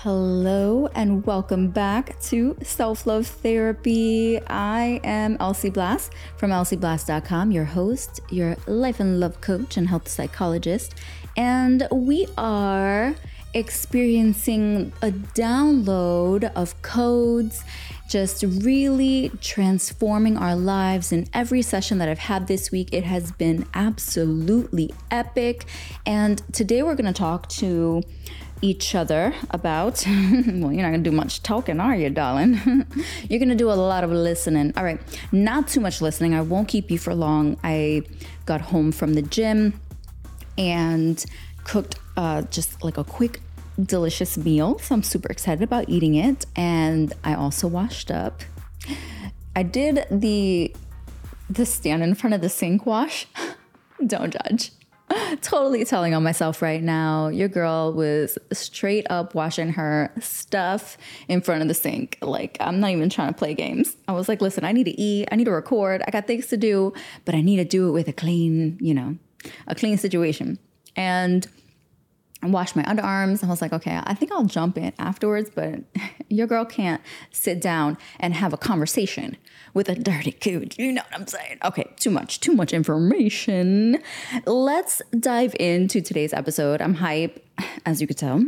Hello and welcome back to Self Love Therapy. I am Elsie Blass from elsieblast.com, your host, your life and love coach, and health psychologist. And we are experiencing a download of codes, just really transforming our lives. In every session that I've had this week, it has been absolutely epic. And today we're going to talk to each other about. well, you're not gonna do much talking, are you, darling? you're gonna do a lot of listening. All right, not too much listening. I won't keep you for long. I got home from the gym and cooked uh, just like a quick, delicious meal. So I'm super excited about eating it. And I also washed up. I did the the stand in front of the sink wash. Don't judge. totally telling on myself right now. Your girl was straight up washing her stuff in front of the sink. Like, I'm not even trying to play games. I was like, listen, I need to eat, I need to record, I got things to do, but I need to do it with a clean, you know, a clean situation. And I washed my underarms. I was like, okay, I think I'll jump in afterwards, but your girl can't sit down and have a conversation with a dirty coot. You know what I'm saying? Okay, too much, too much information. Let's dive into today's episode. I'm hype, as you could tell.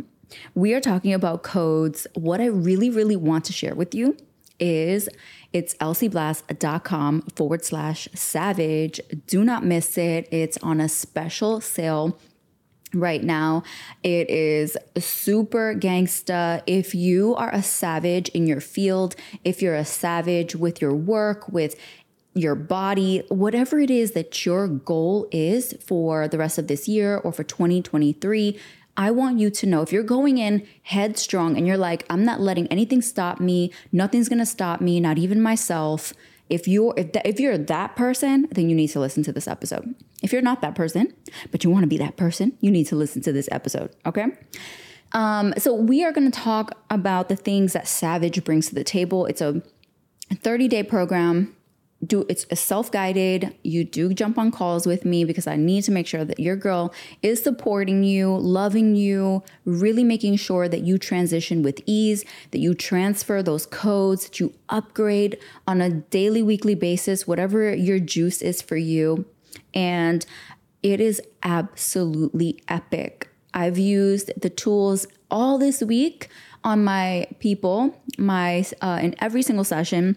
We are talking about codes. What I really, really want to share with you is it's elsieblast.com forward slash savage. Do not miss it. It's on a special sale right now. It is super gangsta. If you are a savage in your field, if you're a savage with your work, with your body, whatever it is that your goal is for the rest of this year or for 2023, I want you to know if you're going in headstrong and you're like, I'm not letting anything stop me, nothing's gonna stop me, not even myself if you're if, that, if you're that person then you need to listen to this episode if you're not that person but you want to be that person you need to listen to this episode okay? Um, so we are going to talk about the things that savage brings to the table. It's a 30 day program. Do it's a self-guided you do jump on calls with me because i need to make sure that your girl is supporting you loving you really making sure that you transition with ease that you transfer those codes that you upgrade on a daily weekly basis whatever your juice is for you and it is absolutely epic i've used the tools all this week on my people my uh, in every single session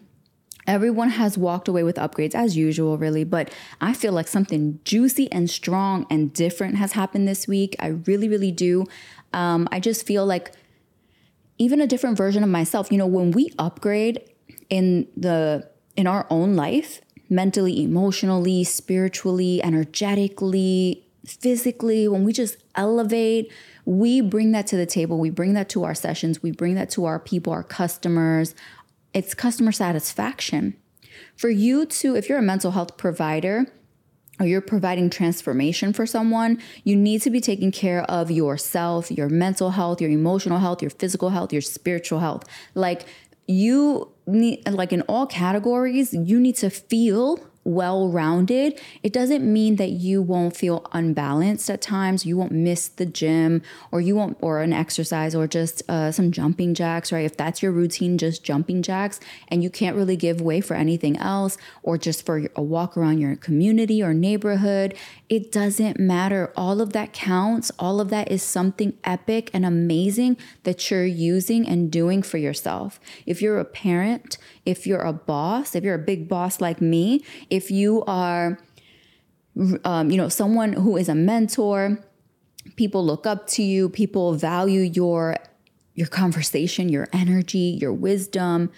Everyone has walked away with upgrades as usual, really, but I feel like something juicy and strong and different has happened this week. I really, really do. Um, I just feel like even a different version of myself. You know, when we upgrade in the in our own life, mentally, emotionally, spiritually, energetically, physically, when we just elevate, we bring that to the table. We bring that to our sessions. We bring that to our people, our customers, it's customer satisfaction. For you to, if you're a mental health provider, or you're providing transformation for someone, you need to be taking care of yourself, your mental health, your emotional health, your physical health, your spiritual health. Like you like in all categories, you need to feel well rounded, it doesn't mean that you won't feel unbalanced at times. You won't miss the gym or you won't, or an exercise or just uh, some jumping jacks, right? If that's your routine, just jumping jacks, and you can't really give way for anything else or just for a walk around your community or neighborhood, it doesn't matter. All of that counts. All of that is something epic and amazing that you're using and doing for yourself. If you're a parent, if you're a boss, if you're a big boss like me, if you are, um, you know, someone who is a mentor, people look up to you, people value your your conversation, your energy, your wisdom,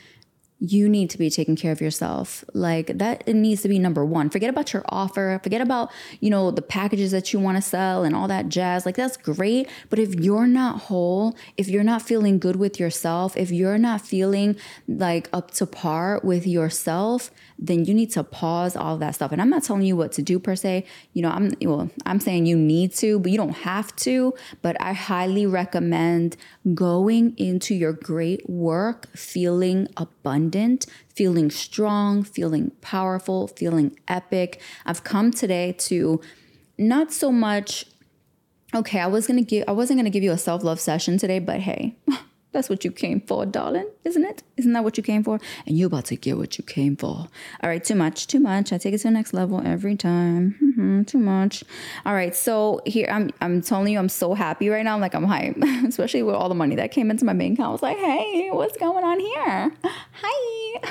you need to be taking care of yourself. Like that it needs to be number 1. Forget about your offer, forget about, you know, the packages that you want to sell and all that jazz. Like that's great, but if you're not whole, if you're not feeling good with yourself, if you're not feeling like up to par with yourself, then you need to pause all that stuff. And I'm not telling you what to do per se. You know, I'm well, I'm saying you need to, but you don't have to. But I highly recommend going into your great work feeling abundant, feeling strong, feeling powerful, feeling epic. I've come today to not so much okay, I was going to give I wasn't going to give you a self-love session today, but hey, That's what you came for, darling, isn't it? Isn't that what you came for? And you're about to get what you came for. All right, too much, too much. I take it to the next level every time. Mm-hmm, too much. All right, so here I'm. I'm telling you, I'm so happy right now. I'm like I'm hype, especially with all the money that came into my bank account. I was like, hey, what's going on here? Hi.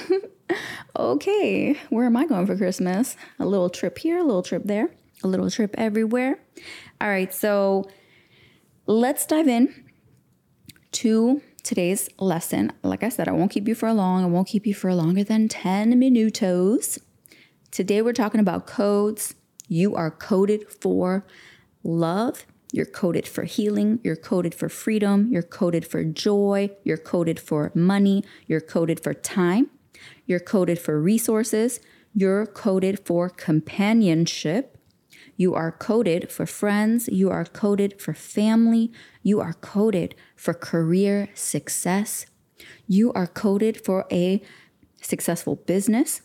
okay, where am I going for Christmas? A little trip here, a little trip there, a little trip everywhere. All right, so let's dive in to today's lesson. Like I said, I won't keep you for long. I won't keep you for longer than 10 minutos. Today we're talking about codes. You are coded for love. You're coded for healing. You're coded for freedom. You're coded for joy. You're coded for money. You're coded for time. You're coded for resources. You're coded for companionship. You are coded for friends. You are coded for family. You are coded for career success. You are coded for a successful business.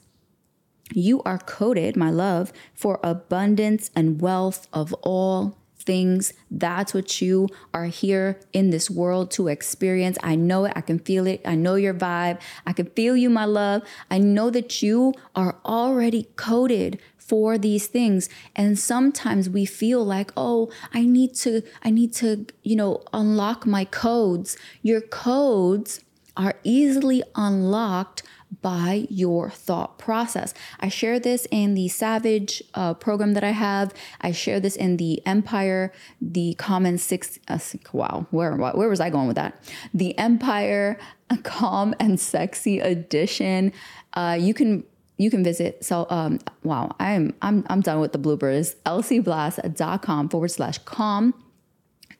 You are coded, my love, for abundance and wealth of all things. That's what you are here in this world to experience. I know it. I can feel it. I know your vibe. I can feel you, my love. I know that you are already coded for these things and sometimes we feel like oh i need to i need to you know unlock my codes your codes are easily unlocked by your thought process. I share this in the Savage uh, program that I have. I share this in the Empire, the Common Six. Uh, wow, where where was I going with that? The Empire Calm and Sexy Edition. Uh, you can you can visit so um wow i'm i'm i'm done with the bloopers. elsieblast.com forward slash calm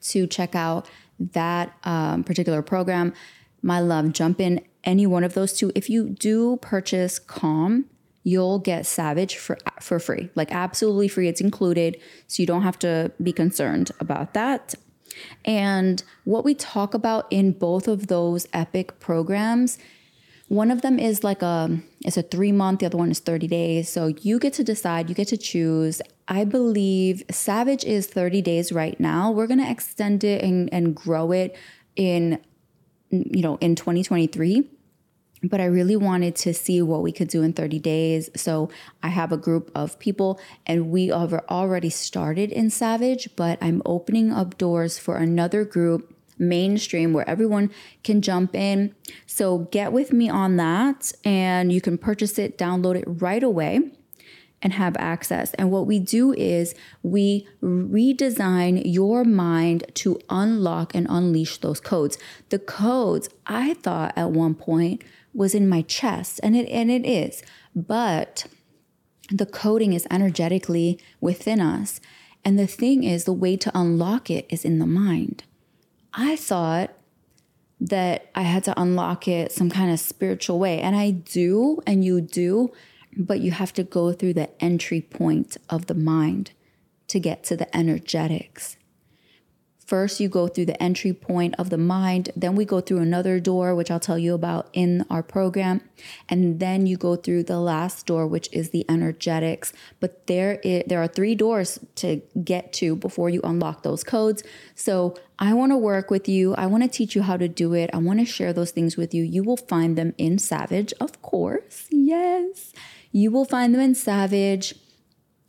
to check out that um, particular program. My love jump in any one of those two. If you do purchase calm you'll get savage for for free like absolutely free. It's included so you don't have to be concerned about that. And what we talk about in both of those epic programs one of them is like a it's a 3 month, the other one is 30 days. So you get to decide, you get to choose. I believe Savage is 30 days right now. We're going to extend it and and grow it in you know, in 2023 but I really wanted to see what we could do in 30 days. So I have a group of people and we have already started in Savage, but I'm opening up doors for another group mainstream where everyone can jump in. So get with me on that and you can purchase it, download it right away and have access. And what we do is we redesign your mind to unlock and unleash those codes. The codes I thought at one point was in my chest and it and it is. But the coding is energetically within us. And the thing is the way to unlock it is in the mind. I thought that I had to unlock it some kind of spiritual way. And I do, and you do, but you have to go through the entry point of the mind to get to the energetics. First, you go through the entry point of the mind, then we go through another door, which I'll tell you about in our program, and then you go through the last door, which is the energetics. But there, is, there are three doors to get to before you unlock those codes. So I want to work with you. I want to teach you how to do it. I want to share those things with you. You will find them in Savage, of course. Yes, you will find them in Savage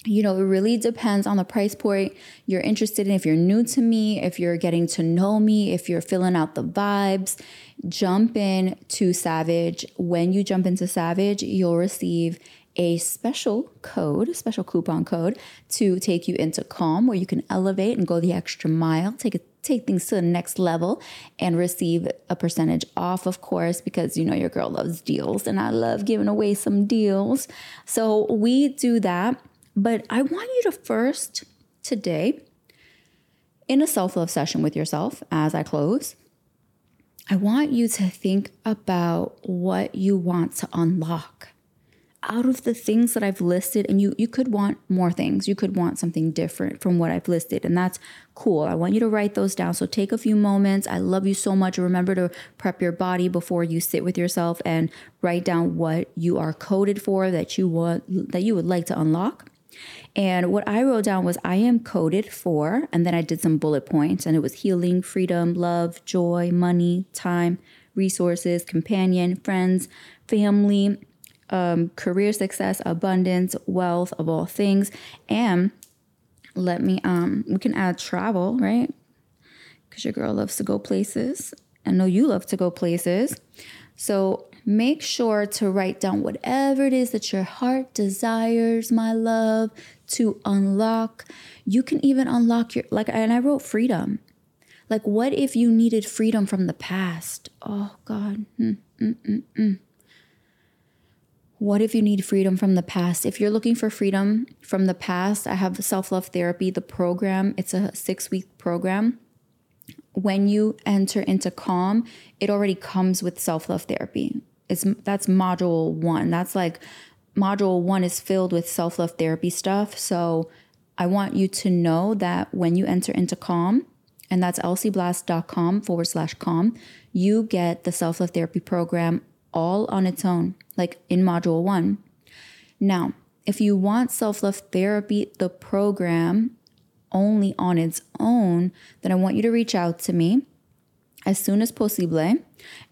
you know, it really depends on the price point you're interested in. If you're new to me, if you're getting to know me, if you're filling out the vibes, jump in to Savage. When you jump into Savage, you'll receive a special code, a special coupon code to take you into Calm, where you can elevate and go the extra mile, take it take things to the next level and receive a percentage off, of course, because you know your girl loves deals and I love giving away some deals. So we do that but I want you to first today, in a self love session with yourself as I close, I want you to think about what you want to unlock out of the things that I've listed, and you you could want more things. You could want something different from what I've listed, and that's cool. I want you to write those down. So take a few moments. I love you so much. Remember to prep your body before you sit with yourself and write down what you are coded for that you want that you would like to unlock. And what I wrote down was I am coded for, and then I did some bullet points, and it was healing, freedom, love, joy, money, time, resources, companion, friends, family, um, career success, abundance, wealth of all things. And let me, um, we can add travel, right? Because your girl loves to go places. I know you love to go places. So make sure to write down whatever it is that your heart desires, my love, to unlock. You can even unlock your, like, and I wrote freedom. Like, what if you needed freedom from the past? Oh, God. Mm, mm, mm. What if you need freedom from the past? If you're looking for freedom from the past, I have self love therapy, the program. It's a six week program. When you enter into calm, it already comes with self love therapy. It's that's module one. That's like module one is filled with self love therapy stuff. So I want you to know that when you enter into calm, and that's elsieblast.com forward slash calm, you get the self love therapy program all on its own, like in module one. Now, if you want self love therapy, the program only on its own, then I want you to reach out to me as soon as possible.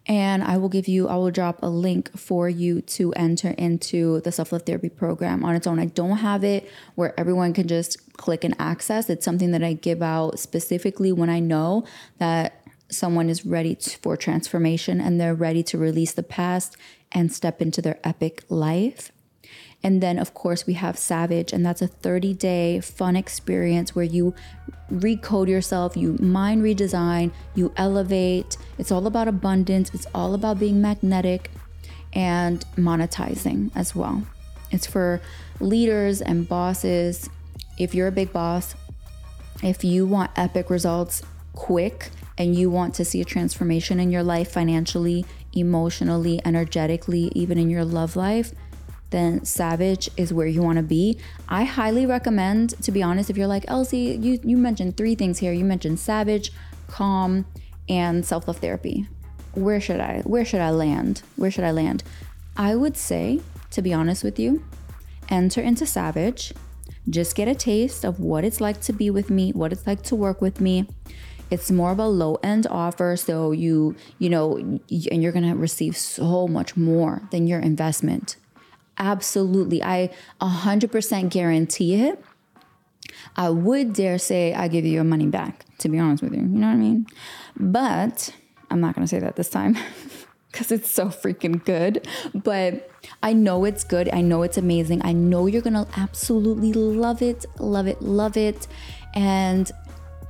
And I will give you, I will drop a link for you to enter into the self love therapy program on its own. I don't have it where everyone can just click and access. It's something that I give out specifically when I know that someone is ready to, for transformation and they're ready to release the past and step into their epic life. And then, of course, we have Savage, and that's a 30 day fun experience where you recode yourself, you mind redesign, you elevate. It's all about abundance, it's all about being magnetic and monetizing as well. It's for leaders and bosses. If you're a big boss, if you want epic results quick, and you want to see a transformation in your life financially, emotionally, energetically, even in your love life, then Savage is where you want to be. I highly recommend, to be honest, if you're like, Elsie, you, you mentioned three things here. You mentioned Savage, Calm, and self love therapy. Where should I where should I land? Where should I land? I would say, to be honest with you, enter into Savage. Just get a taste of what it's like to be with me, what it's like to work with me. It's more of a low end offer. So you, you know, and you're going to receive so much more than your investment. Absolutely. I 100% guarantee it. I would dare say I give you your money back, to be honest with you. You know what I mean? But I'm not going to say that this time because it's so freaking good. But I know it's good. I know it's amazing. I know you're going to absolutely love it, love it, love it. And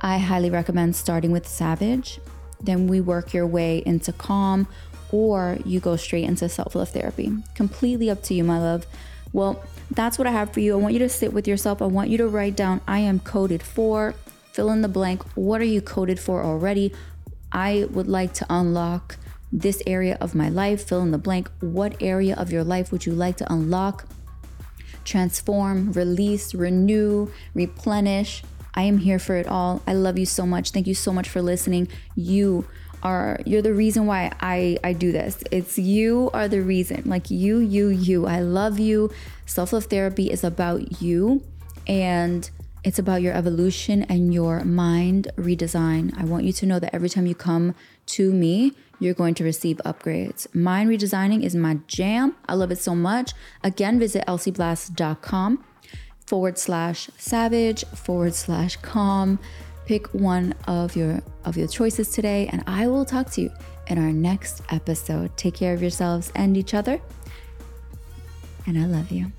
I highly recommend starting with Savage. Then we work your way into Calm, or you go straight into self love therapy. Completely up to you, my love. Well, that's what I have for you. I want you to sit with yourself. I want you to write down, I am coded for, fill in the blank. What are you coded for already? I would like to unlock this area of my life, fill in the blank. What area of your life would you like to unlock? Transform, release, renew, replenish, I am here for it all. I love you so much. Thank you so much for listening. You are you're the reason why I I do this. It's you are the reason. Like you, you, you. I love you. Self-love therapy is about you and it's about your evolution and your mind redesign. I want you to know that every time you come to me, you're going to receive upgrades. Mind redesigning is my jam. I love it so much. Again, visit elsieblast.com forward slash savage forward slash calm. Pick one of your of your choices today, and I will talk to you in our next episode. Take care of yourselves and each other. And I love you.